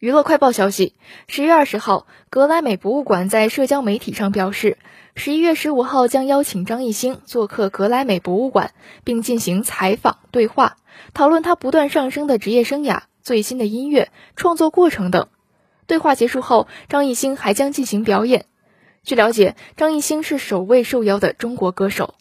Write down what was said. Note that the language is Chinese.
娱乐快报消息十月二十号格莱美博物馆在社交媒体上表示十一月十五号将邀请张艺兴做客格莱美博物馆并进行采访对话讨论他不断上升的职业生涯最新的音乐创作过程等。对话结束后张艺兴还将进行表演。据了解张艺兴是首位受邀的中国歌手。